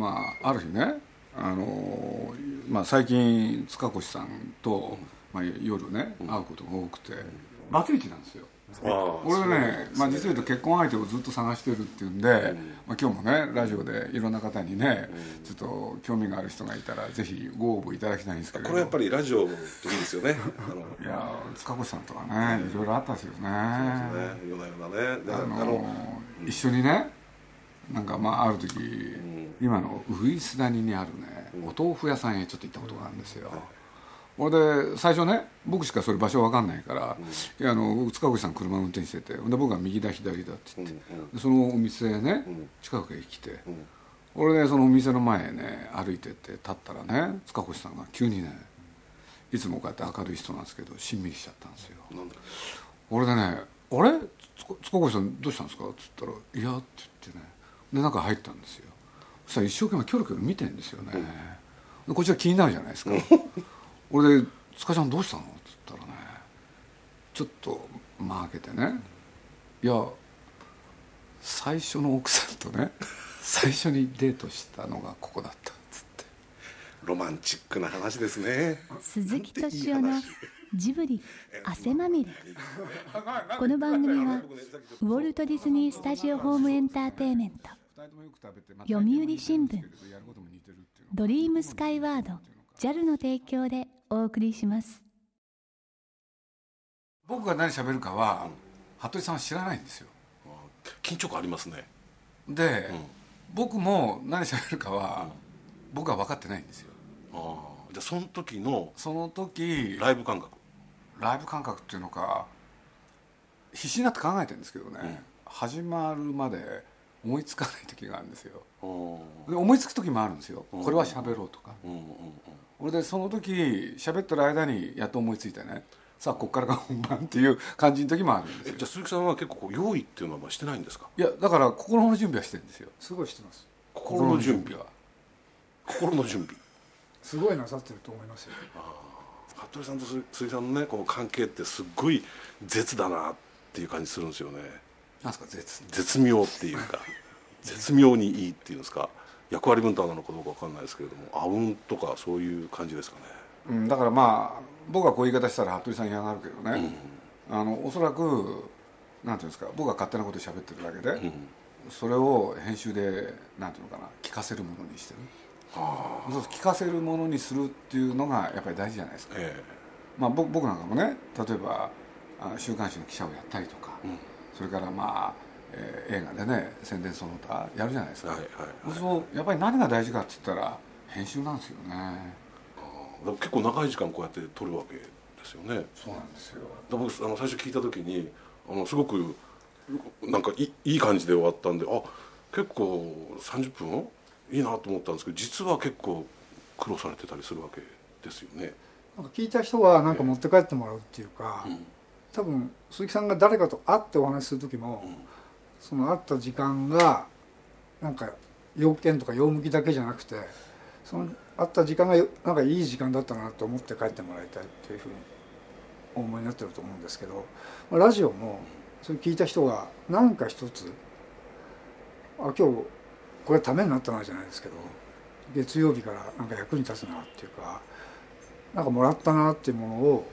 まあある日ねあのまあ、最近塚越さんと、まあ、夜ね会うことが多くてバツイチなんですよ。俺はね、まあ、実は言うと結婚相手をずっと探してるっていうん。で、まあ、今日もねラジオでいろんな方にね、ちょっと興味がある人がいたらぜひご応募いただきたいんですけどこれやっぱりラジオの時ですよね。いや塚越さんとはねいろいろあったですよね。そうですね。夜な夜なね。あの一緒にねなんかまあある時、今のウグイス谷にあるねお豆腐屋さんへちょっと行ったことがあるんですよ、ほれで最初ね僕しかそれ場所分かんないから「いやあの塚越さん車運転しててで僕は右だ左だ」って言って、そのお店へね、近くへ来て、俺ねそのお店の前へね歩いてって立ったらね塚越さんが急にねいつもこうやって明るい人なんですけどしんみりしちゃったんですよ。俺でね「あれ？塚越さんどうしたんですか?」っつったら「いや」って言ってね。で中入ったんですよそ一生懸命キョロキョロ見てんですよね、うん、こちら気になるじゃないですか。俺で「塚ちゃんどうしたの?」っつったらねちょっと間開けてね「いや最初の奥さんとね 最初にデートしたのがここだった」っつって。ロマンチックな話ですね。鈴木敏夫のジブリ汗まみれ。この番組はウォルト・ディズニー・スタジオ・ホーム・エンターテイメント読売新聞。ドリームスカイワード JAL の提供でお送りします。僕が何喋るかは、服部さんは知らないんですよ。緊張感ありますね。で、うん、僕も何喋るかは、うん、僕は分かってないんですよ。ああじゃあその時のその時ライブ感覚。ライブ感覚っていうのか必死になって考えてるんですけどね、うん、始まるまで思いつかない時があるんですよ。で思いつく時もあるんですよ。これは喋ろうとか。俺でその時喋ってる間にやっと思いついてね。さあここからが本番っていう感じの時もあるんですよ。じゃあ鈴木さんは結構こう用意っていうのはしてないんですか？いやだから心の準備はしてるんですよ。すごいしてます。心の準備は？心の準備。すごいなさってると思いますよ。服部さんと鈴木さんのねこの関係ってすっごい絶だなっていう感じするんですよねなんですか絶絶妙っていうか 絶妙にいいっていうんですか役割分担なのかどうか分かんないですけれどもあうんとかそういう感じですかね、うん、だからまあ僕はこういう言い方したら服部さん嫌がるけどね、うん、あのおそらくなんていうんですか僕が勝手なこと喋ってるだけで、うん、それを編集でなんていうのかな聞かせるものにしてる。聞かせるものにするっていうのがやっぱり大事じゃないですか、ええ、まあ、僕なんかもね例えば週刊誌の記者をやったりとか、うん、それからまあ、えー、映画でね宣伝その他やるじゃないですか、はいはいやっぱり何が大事かって言ったら編集なんですよね。結構長い時間こうやって撮るわけですよね。そうなんですよ。僕あの最初聞いた時にあのすごくなんかいいい感じで終わったんであ結構30分いいなと思ったんですけど実は結構苦労されてたりするわけですよね。なんか聞いた人はなんか持って帰ってもらうっていうか、うん、多分鈴木さんが誰かと会ってお話しする時も、うん、その会った時間がなんか要件とか用向きだけじゃなくてその会った時間がなんかいい時間だったなと思って帰ってもらいたいっていうふうにお思いになってると思うんですけどラジオもそれ聞いた人が何か一つあ今日これためになったなじゃないですけど月曜日からなんか役に立つなっていうかなんかもらったなっていうものを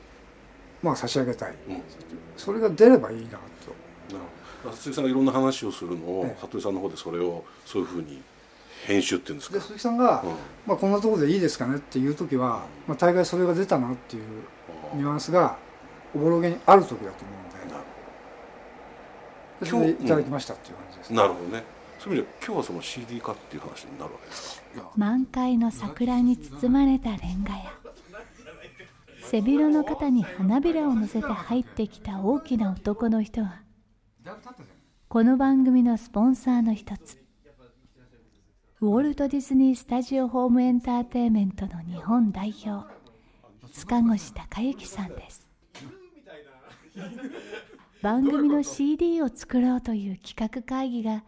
まあ差し上げたい、うん、それが出ればいいなと。鈴木さんがいろんな話をするのを、服部さんの方でそれをそういうふうに編集っていうんですか？で鈴木さんが、うん、まあ、こんなところでいいですかねっていう時は、まあ、大概それが出たなっていうニュアンスがおぼろげにある時だと思うんで。今日いただきましたっていう感じです、ね、なるほどね。そういう意味で今日はその CD 化っていう話になるわけですか？満開の桜に包まれたレンガ屋背広の肩に花びらを乗せて入ってきた大きな男の人はこの番組のスポンサーの一つウォルト・ディズニー・スタジオ・ホーム・エンターテインメントの日本代表塚越隆之さんです。番組の CD を作ろうという企画会議が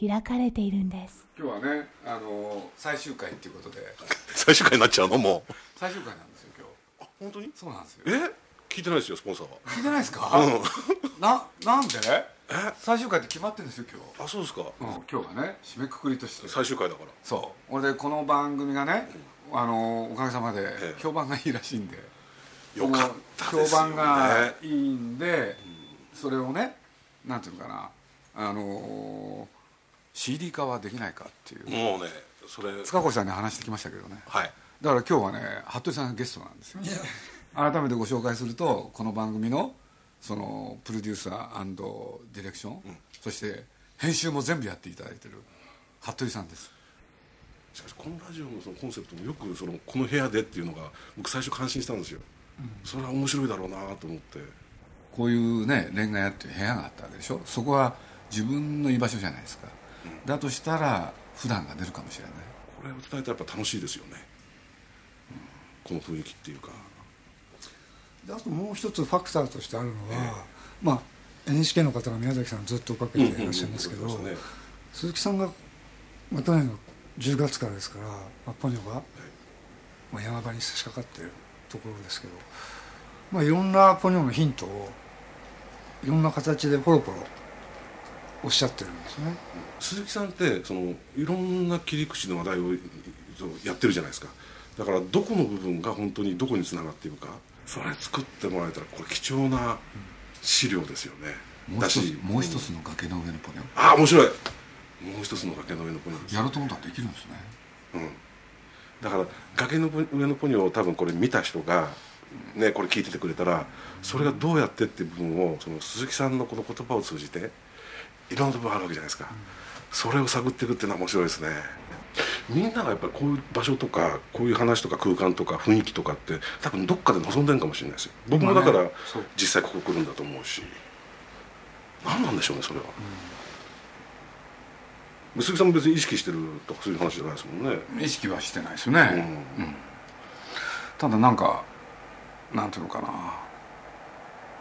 開かれているんです。今日はねあの最終回っていうことで。最終回になっちゃうの？もう。最終回なんですよ。今日あ本当に？そうなんですよ。え？聞いてないですよスポンサーは。聞いてないですか、うん。ななんで？え？最終回って決まってるんですよ今あそうですか、日、うん、今日がね締めくくりとして。最終回だから。そう。俺でこの番組がねあのおかげさまでええ。評判がいいらしいんで。よかったですよね。評判がいいんでそれをねなんていうのかな。あの CD 化はできないかっていう。もうねそれ。塚越さんに話してきましたけどね。はいだから今日はね服部さんがゲストなんですよ改めてご紹介するとこの番組のそのプロデューサーディレクション、そして編集も全部やっていただいてる服部さんです。しかしこのラジオのそのコンセプトもよくそのこの部屋でっていうのが僕最初感心したんですよ、それは面白いだろうなと思って。こういうね恋愛屋っていう部屋があったわけでしょ？そこは自分の居場所じゃないですか、だとしたら普段が出るかもしれない。これを伝えたらやっぱ楽しいですよね、この雰囲気っていうか。であともう一つファクターとしてあるのは、まあ NHK の方が宮崎さんずっと追っかけていらっしゃいますけど、うんうんね。鈴木さんが、まあ、去年の10月からですから、まあ、ポニョが、まあ、山場に差し掛かっているところですけど、まあ、いろんなポニョのヒントをいろんな形でポロポロおっしゃってるんですね。鈴木さんってそのいろんな切り口の話題をやってるじゃないですかだからどこの部分が本当にどこにつながっているかそれ作ってもらえたらこれ貴重な資料ですよね、もうだし。一つもう一つの崖の上のポニョ。ああ面白い。もう一つの崖の上のポニョやろうと思ったらできるんですね。うん、だから崖の上のポニョを多分これ見た人が、ね、これ聞いててくれたらそれがどうやってっていう部分をその鈴木さんのこの言葉を通じていろんな部分あるわけじゃないですか、それを探っていくっていうのは面白いですねみんながやっぱりこういう場所とかこういう話とか空間とか雰囲気とかって多分どっかで望んでるかもしれないですよ。僕もだから実際ここ来るんだと思うし。何なんでしょうねそれは、鈴木さんも別に意識してるとかそういう話じゃないですもんね。意識はしてないですよね、うん。ただなんかなんていうのかな。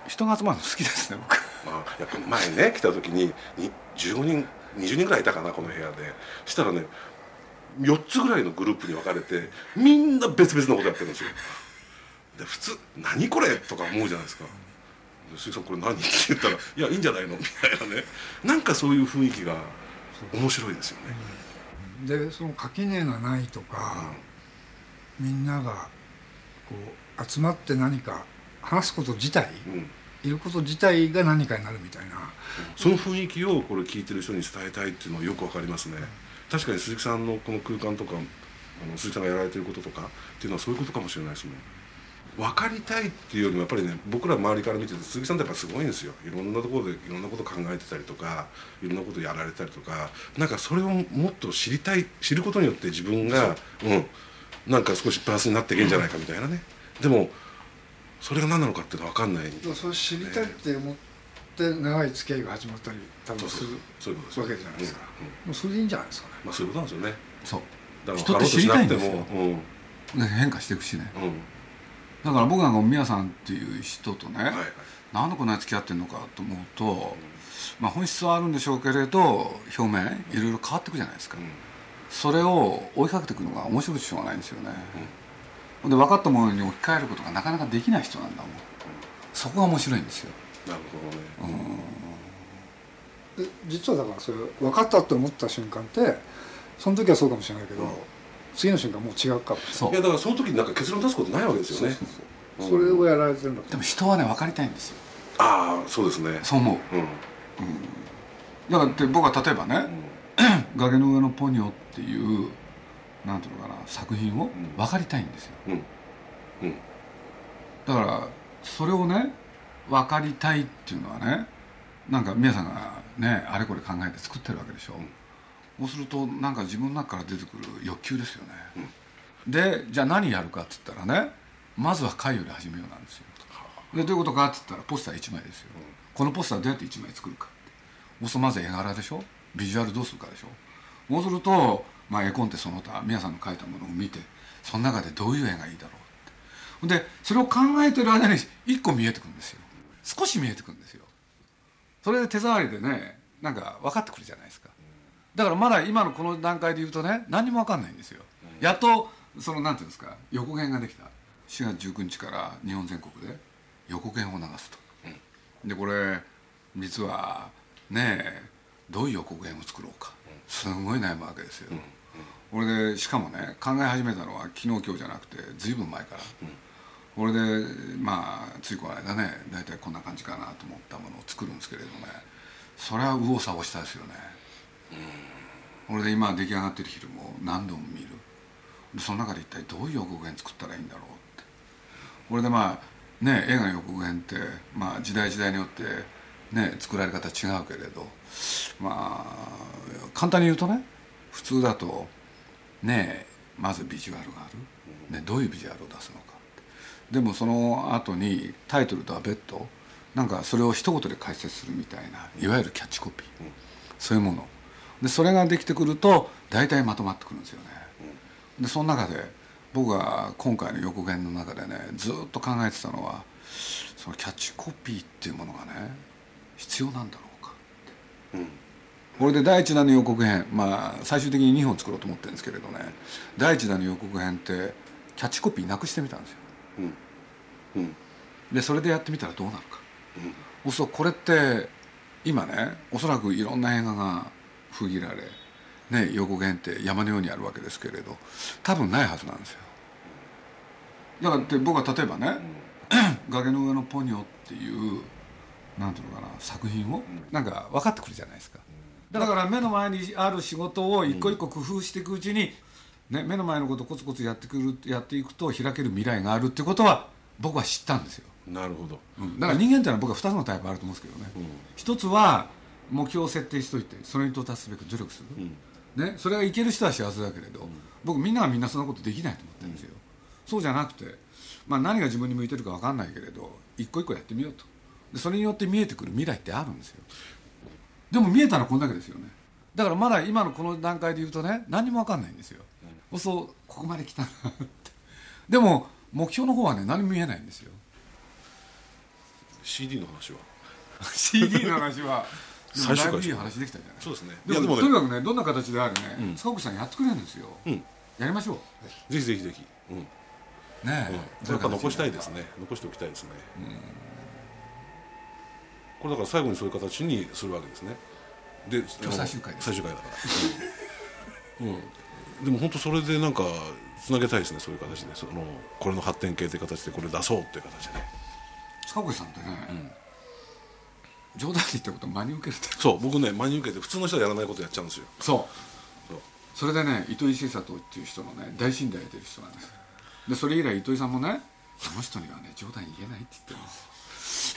人が集まるの好きですね僕。まあ、やっぱ前ね来た時にに15人20人ぐらいいたかなこの部屋で。したらね4つぐらいのグループに分かれてみんな別々のことやってるんですよ。で普通「何これ?」とか思うじゃないですか「鈴木さんこれ何?」って言ったら「いやいいんじゃないの?」みたいなね。なんかそういう雰囲気が面白いですよね。でその垣根がないとか、みんながこう集まって何か話すこと自体、うん。いること自体が何かになるみたいな。その雰囲気をこれ聞いてる人に伝えたいっていうのはよくわかりますね確かに鈴木さんのこの空間とかあの鈴木さんがやられてることとかっていうのはそういうことかもしれないですね。分かりたいっていうよりもやっぱりね僕ら周りから見てて鈴木さんってやっぱすごいんですよ。いろんなところでいろんなこと考えてたりとかいろんなことやられたりとかなんかそれをもっと知りたい知ることによって自分がうんなんか少しプラスになっていけんじゃないかみたいなね。でもそれが何なのかっていうのは分かんない。それ知りたいって思って長い付き合いが始まったり多分するそういうことですわけじゃないですか、うんうん。もうそれでいいんじゃないですかねまあそういうことなんですよね。そう。だから人って知りたいんですよ。うん。ね変化していくしね。うん。だから僕なんかも宮さんっていう人とね、はいはい。なんでこんなに付き合ってるのかと思うと、まあ、本質はあるんでしょうけれど表面いろいろ変わっていくじゃないですか、それを追いかけていくのが面白くてしょうがないんですよね、で分かったものに置き換えることがなかなかできない人なんだもん。そこが面白いんですよなるほどね。で実はだからそれ分かったって思った瞬間ってその時はそうかもしれないけど、次の瞬間もう違うかもしれない。そう。いやだからその時になんか結論出すことないわけですよね。それをやられてるんだとでも人はね分かりたいんですよ。ああそうですね。そう思う。うん。だからって僕は例えばね「崖の上のポニョ」っていうなんていうのかな作品を分かりたいんですよ。うん。うん。だからそれをね分かりたいっていうのはねなんか皆さんがねあれこれ考えて作ってるわけでしょ、そうするとなんか自分の中から出てくる欲求ですよね、でじゃあ何やるかっつったらねまずは回より始めようなんですよ。でどういうことかって言ったらポスター1枚ですよ、このポスターどうやって1枚作るかそうするとまず絵柄でしょ。ビジュアルどうするかでしょ。そうすると、まあ、絵コンテその他皆さんの描いたものを見てその中でどういう絵がいいだろうって。でそれを考えてる間に1個見えてくるんですよ少し見えてくるんですよ。それで手触りでねなんか分かってくるじゃないですか。だからまだ今のこの段階で言うとね何にも分かんないんですよ。やっとそのなんていうんですか予告編ができた。4月19日から日本全国で予告編を流すと、でこれ実はねえどういう予告編を作ろうか。すごい悩むわけですよ、これでしかもね考え始めたのは昨日今日じゃなくて随分前から、これでまあついこの間ね大体こんな感じかなと思ったものを作るんですけれどねそれは右往左往したですよね、これで今出来上がってるフィルムを何度も見る。その中で一体どういう予告編作ったらいいんだろうって。これでまあね映画の予告編って、まあ、時代時代によってね作られ方違うけれどまあ簡単に言うとね普通だとねまずビジュアルがある、ね、どういうビジュアルを出すのかでもその後にタイトルとは別途なんかそれを一言で解説するみたいないわゆるキャッチコピー、そういうもの。でそれができてくると大体まとまってくるんですよね。でその中で僕が今回の予告編の中でねずっと考えてたのはそのキャッチコピーっていうものがね必要なんだろうかって、うん、これで第1弾の予告編まあ最終的に2本作ろうと思ってるんですけれどね第1弾の予告編ってキャッチコピーなくしてみたんですよ、うん。うん、でそれでやってみたらどうなるか、うん、そうこれって今ねおそらくいろんな映画が封切られね、予告編って山のようにあるわけですけれど多分ないはずなんですよ。だからって僕は例えばね「崖の上のポニョ」っていうなんていうのかな作品をなんか分かってくるじゃないですか。だから目の前にある仕事を一個一個工夫していくうちに、ね、目の前のことコツコツやってくるやっていくと開ける未来があるってことは僕は知ったんですよ。なるほど、うん、だから人間っていうのは僕は2つのタイプあると思うんですけどね、うん、一つは目標を設定しといてそれに到達すべく努力する、うん。ね、それがいける人は幸せだけれど、僕みんながみんなそんなことできないと思ってるんですよ、そうじゃなくて、まあ、何が自分に向いてるか分かんないけれど一個一個やってみようと。でそれによって見えてくる未来ってあるんですよ。でも見えたのはこんだけですよね。だからまだ今のこの段階で言うとね何にも分かんないんですよ、うん、そうここまで来たなって。でも目標の方はね何も見えないんですよ。CD の話は。CD の話は 最初から。いい話できたじゃない。そうですね。でもとにかくねどんな形であれね。塚越さんやってくれるんですよ。やりましょう。ぜひぜひぜひ。ねえ。やっぱ残したいですね。残しておきたいですね。これだから最後にそういう形にするわけですね。で今日最終回最終回だから。うん でも本当それでなんかつなげたいですねそういう形で。そのこれの発展系という形でこれ出そうっていう形で。塚越さんってね冗談で言ったこと真に受けるそう僕ね真に受けて普通の人はやらないことやっちゃうんですよ。そう。それでね糸井重里っていう人のね大信頼を得てる人なんです。でそれ以来糸井さんもねその人にはね冗談言えないって言ってるんです。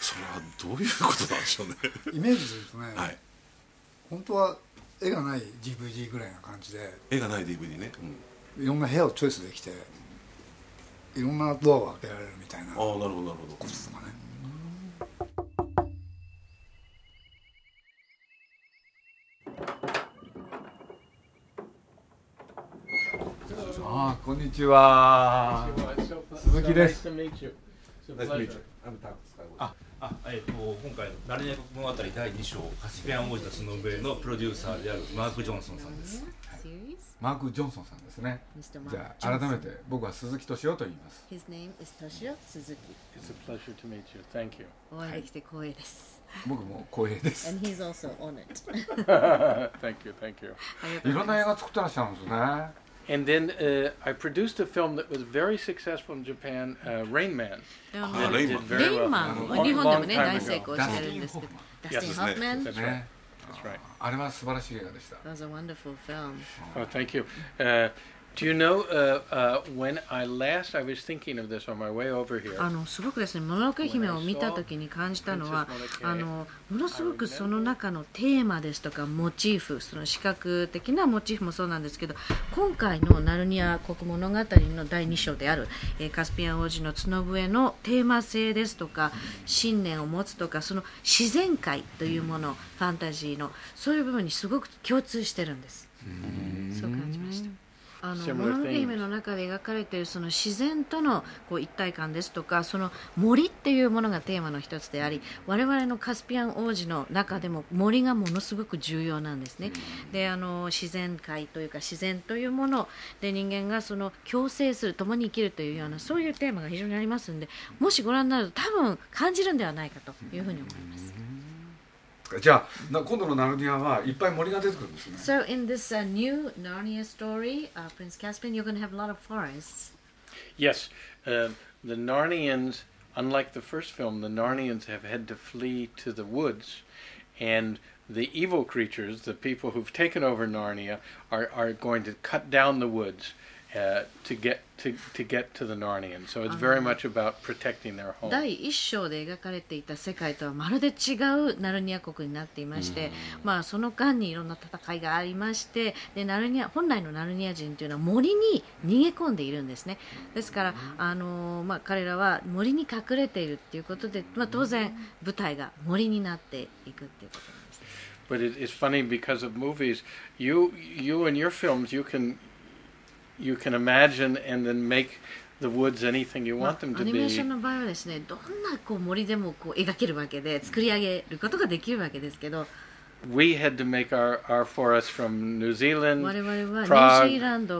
それはどういうことなんでしょうね。イメージするとね、はい、本当は絵がない DVD ぐらいな感じで。絵がない DVD ね、うん、いろんな部屋をチョイスできていろんなドアを開けられるみたいな。ああなるほどなるほど。こととかね。あこんにちは。鈴木です。あ、あ、えっ、と今回のナルニア物語第2章カスピアン王子たちの上のプロデューサーであるマークジョンソンさんです。マーク・ジョンソンさんですね。じゃあ改めて僕は鈴木敏夫と言います。His name is Toshio Suzuki. It's a pleasure to meet you. Thank you. お会いできて光栄です。僕も光栄です。And he's also on it. thank you, thank you. いろんな映画作ってらっしゃるんですね。And then uh, I produced a film that was very successful in Japan, uh, Rain Man. Ah, Rain Man. Very well. 日本でもね大成功してるんですけど。Dustin Hoffman. That's right. That's right. あれは素晴らしい映画でした。That was a wonderful film. Oh, thank you. Uh, Do you know uh, uh, when I last I was thinking of this on my way over here? あのすごくですね「もののけ姫」を見た時に感じたのはあのものすごくその中のテーマですとかモチーフその視覚的なモチーフもそうなんですけど今回の「ナルニア国物語」の第2章である、えーカスピアン王子の角笛のテーマ性ですとか信念を持つとかその自然界というものファンタジーのそういう部分にすごく共通してるんです。そう感じました。あのもののけ姫の中で描かれているその自然とのこう一体感ですとかその森っていうものがテーマの一つであり我々のカスピアン王子の中でも森がものすごく重要なんですね。であの自然界というか自然というもので人間がその共生する共に生きるというようなそういうテーマが非常にありますんでもしご覧になると多分感じるんではないかというふうに思います。じゃあな今度のナルニアはいっぱい森が出てくるんですね So in this uh, new Narnia story, uh, Prince Caspian, you're going to have a lot of forests. Yes, uh, the Narnians, unlike the first film, the Narnians have had to flee to the woods, and the evil creatures, the people who've taken over Narnia, are, are going to cut down the woods Uh, to get to, to get to the Narnians. So it's very much about protecting their home. 第一章で描かれていた世界とはまるで違うナルニア国になっていまして、まあ、その間にいろんな戦いがありましてでナルニア本来のナルニア人というのは森に逃げ込んでいるんですねですから、あのーまあ、彼らは森に隠れているっていうことで、まあ、当然舞台が森になっていくっていうことなんです。But it, it's funny because of movies. You you in your films you can you can imagine and then make the woods anything you want them to be. アニメーションの場合はですね、どんなこう森でもこう描けるわけで作り上げることができるわけですけど。We had to make our, our forests from New Zealand, Prague,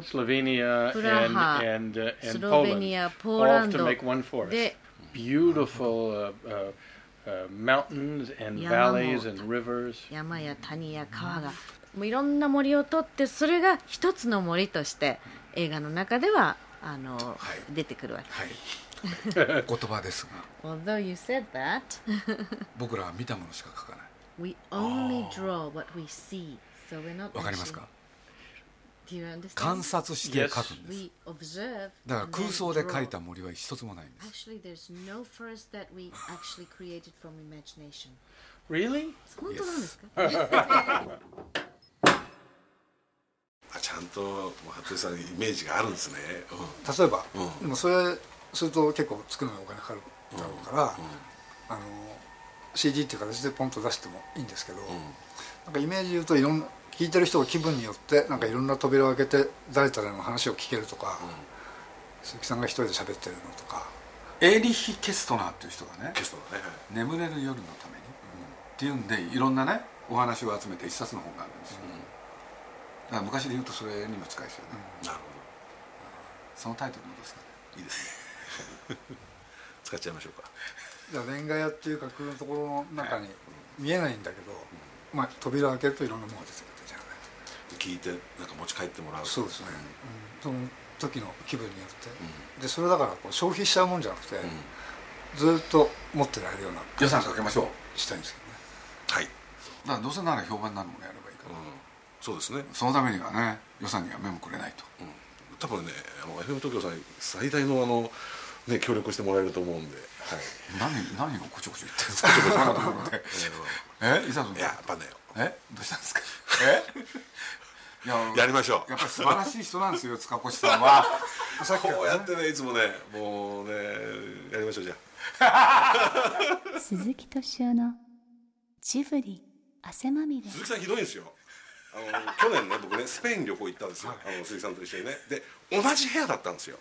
Slovenia, and, and, uh, and Poland, all to make one forest. Beautiful uh, uh, uh, mountains and valleys and rivers. 山や谷や川が、もういろんな森を取って、それが一つの森として。Mm -hmm. 映画の中ではあの、はい、出てくるわけ、はい、言葉ですが。僕らは見たものしか書かない。We、わかりますか？観察して書くんです。だから空想で描いた森は一つもないんです。ちゃんともう服部さんイメージがあるんですね、う例えば、うん。でもそれすると結構作るのにお金かかるだろうから、あの CD っていう形でポンと出してもいいんですけど、なんかイメージ言うといろんな聞いてる人が気分によってなんかいろんな扉を開けて誰とでも話を聞けるとか、鈴木さんが一人で喋ってるのとか。エーリッヒ・ケストナーっていう人がねゲストだね、「眠れる夜のために」っていうんでいろんなねお話を集めて一冊の本があるんですよ、だから昔で言うとそれにも近いですよね、なるほそのタイトルもどうですかねどいいですね。使っちゃいましょうか。じゃあレンガ屋っていう架空のところの中に見えないんだけど、まあ、扉を開けるといろんなものが出てくるじゃない聞いてなんか持ち帰ってもらう。そうですね、うん、その時の気分によって、でそれだからこう消費しちゃうもんじゃなくて、ずっと持ってられるような予算かけましょう。したいんですけどね。はい、だからどうせなら評判になるものやればいいから、うん、そうですね。そのためにはね予算には目もくれないと。多分ねあの FM 東京さん最大のあのね協力してもらえると思うんで、はい。何何をこちょこちょ言ってるんですか えいざといややっぱね。えどうしたんですか。え？いややりましょう。やっぱり素晴らしい人なんですよ塚越さんは。さっきからこうやってねいつもねもうねやりましょうじゃあ。鈴木敏夫のジブリ汗まみれ。鈴木さんひどいんですよあの去年ね僕ねスペイン旅行行ったんですよ、あの鈴木さんと一緒にね。で同じ部屋だったんですよ。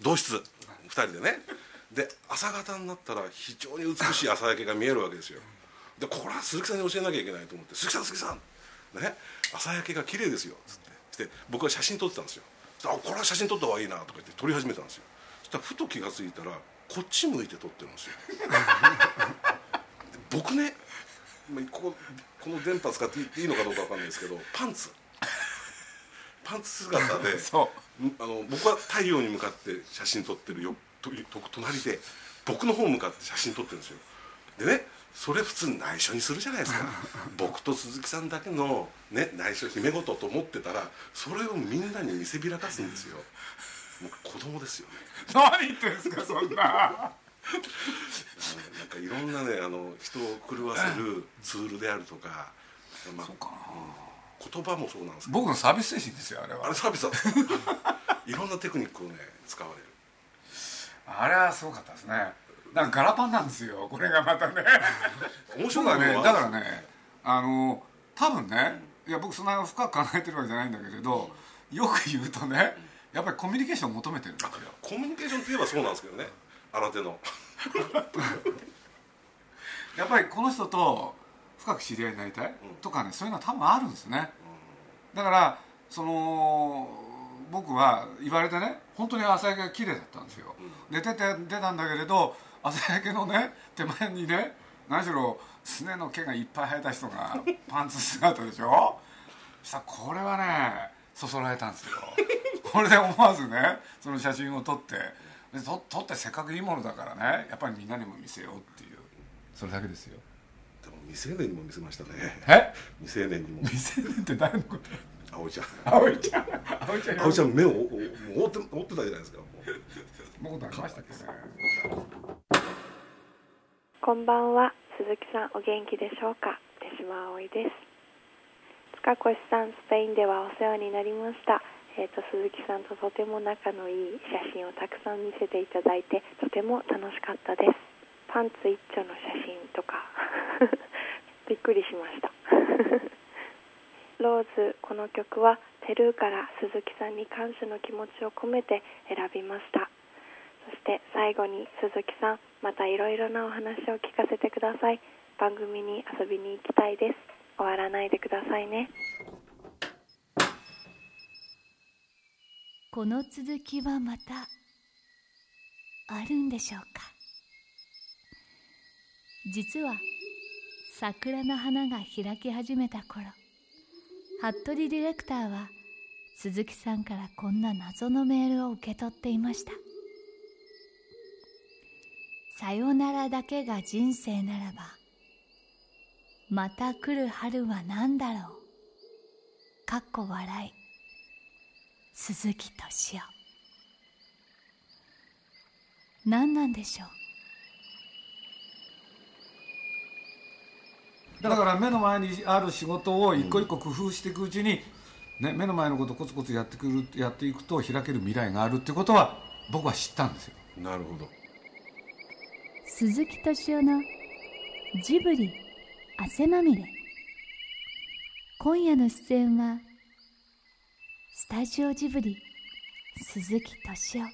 同室。2人でね。で朝方になったら非常に美しい朝焼けが見えるわけですよ。でこれは鈴木さんに教えなきゃいけないと思って「鈴木さん鈴木さん。ね。朝焼けが綺麗ですよ」つって。して僕は写真撮ってたんですよ。あこれは写真撮った方がいいな」とか言って撮り始めたんですよ。そしたらふと気が付いたらこっち向いて撮ってるんですよ。で僕ねまあこここの電波使っていいのかどうかわかんないですけどパンツ。パンツ姿で そう。あの僕は太陽に向かって写真撮ってるよ。とと隣で僕の方向かって写真撮ってるんですよ。でねそれ普通内緒にするじゃないですか。僕と鈴木さんだけの、ね、内緒姫事と思ってたらそれをみんなに見せびらかすんですよ。もう子供ですよね。何言ってんですかそんななんかいろんなねあの人を狂わせるツールであるとか、まあ、そうか。な、言葉もそうなんですけど。僕のサービス精神ですよあれは。あれサービスだ いろんなテクニックをね使われる。あれはすごかったですね。なんかガラパンなんですよ。これがまたね。面白いね。だからねあの多分ねいや僕そんな深く考えてるわけじゃないんだけれどよく言うとねやっぱりコミュニケーションを求めてるんですよ。コミュニケーションって言えばそうなんですけどね新手の。やっぱりこの人と深く知り合いになりたい、とかねそういうのは多分あるんですね、だからその僕は言われてね本当に朝焼けが綺麗だったんですよ、寝てて出たんだけれど朝焼けのね手前にね何しろすねの毛がいっぱい生えた人がパンツ姿でしょ。そしたらこれはねそそられたんですよ。これで思わずねその写真を撮ってで撮撮ってせっかくいいものだからね。やっぱりみんなにも見せようっていう。それだけですよ。でも未成年にも見せましたね。え？未成年にも。未成年って誰のこと？葵ちゃん。葵ちゃん。葵ちゃん。葵ちゃん目を覆って覆ってたじゃないですかもう。僕ありましたけどね。こんばんは。鈴木さんお元気でしょうか？手島葵です。塚越さんスペインではお世話になりましたえーと、鈴木さんととても仲のいい写真をたくさん見せていただいてとても楽しかったです。パンツ一丁の写真とか。びっくりしました。ローズこの曲はテルーから鈴木さんに感謝の気持ちを込めて選びました。そして最後に鈴木さんまたいろいろなお話を聞かせてください。番組に遊びに行きたいです。終わらないでくださいね。この続きはまたあるんでしょうか？実は桜の花が開き始めた頃服部ディレクターは鈴木さんからこんな謎のメールを受け取っていました「さよならだけが人生ならばまた来る春は何だろう」かっこ笑い。鈴木敏夫何なんでしょう？だから目の前にある仕事を一個一個工夫していくうちに、ね、目の前のことコツコツやってくるやっていくと開ける未来があるってことは僕は知ったんですよ。なるほど。鈴木敏夫のジブリ汗まみれ。今夜の出演はスタジオジブリ鈴木敏夫。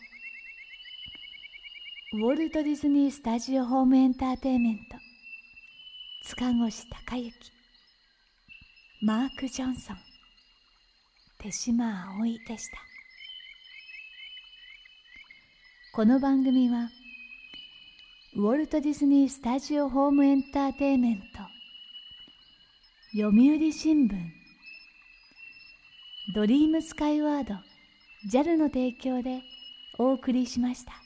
ウォルト・ディズニー・スタジオ・ホーム・エンターテインメント。塚越隆之。マーク・ジョンソン。手島葵でした。この番組はウォルト・ディズニー・スタジオ・ホーム・エンターテインメント。読売新聞ドリームスカイワード JAL の提供でお送りしました。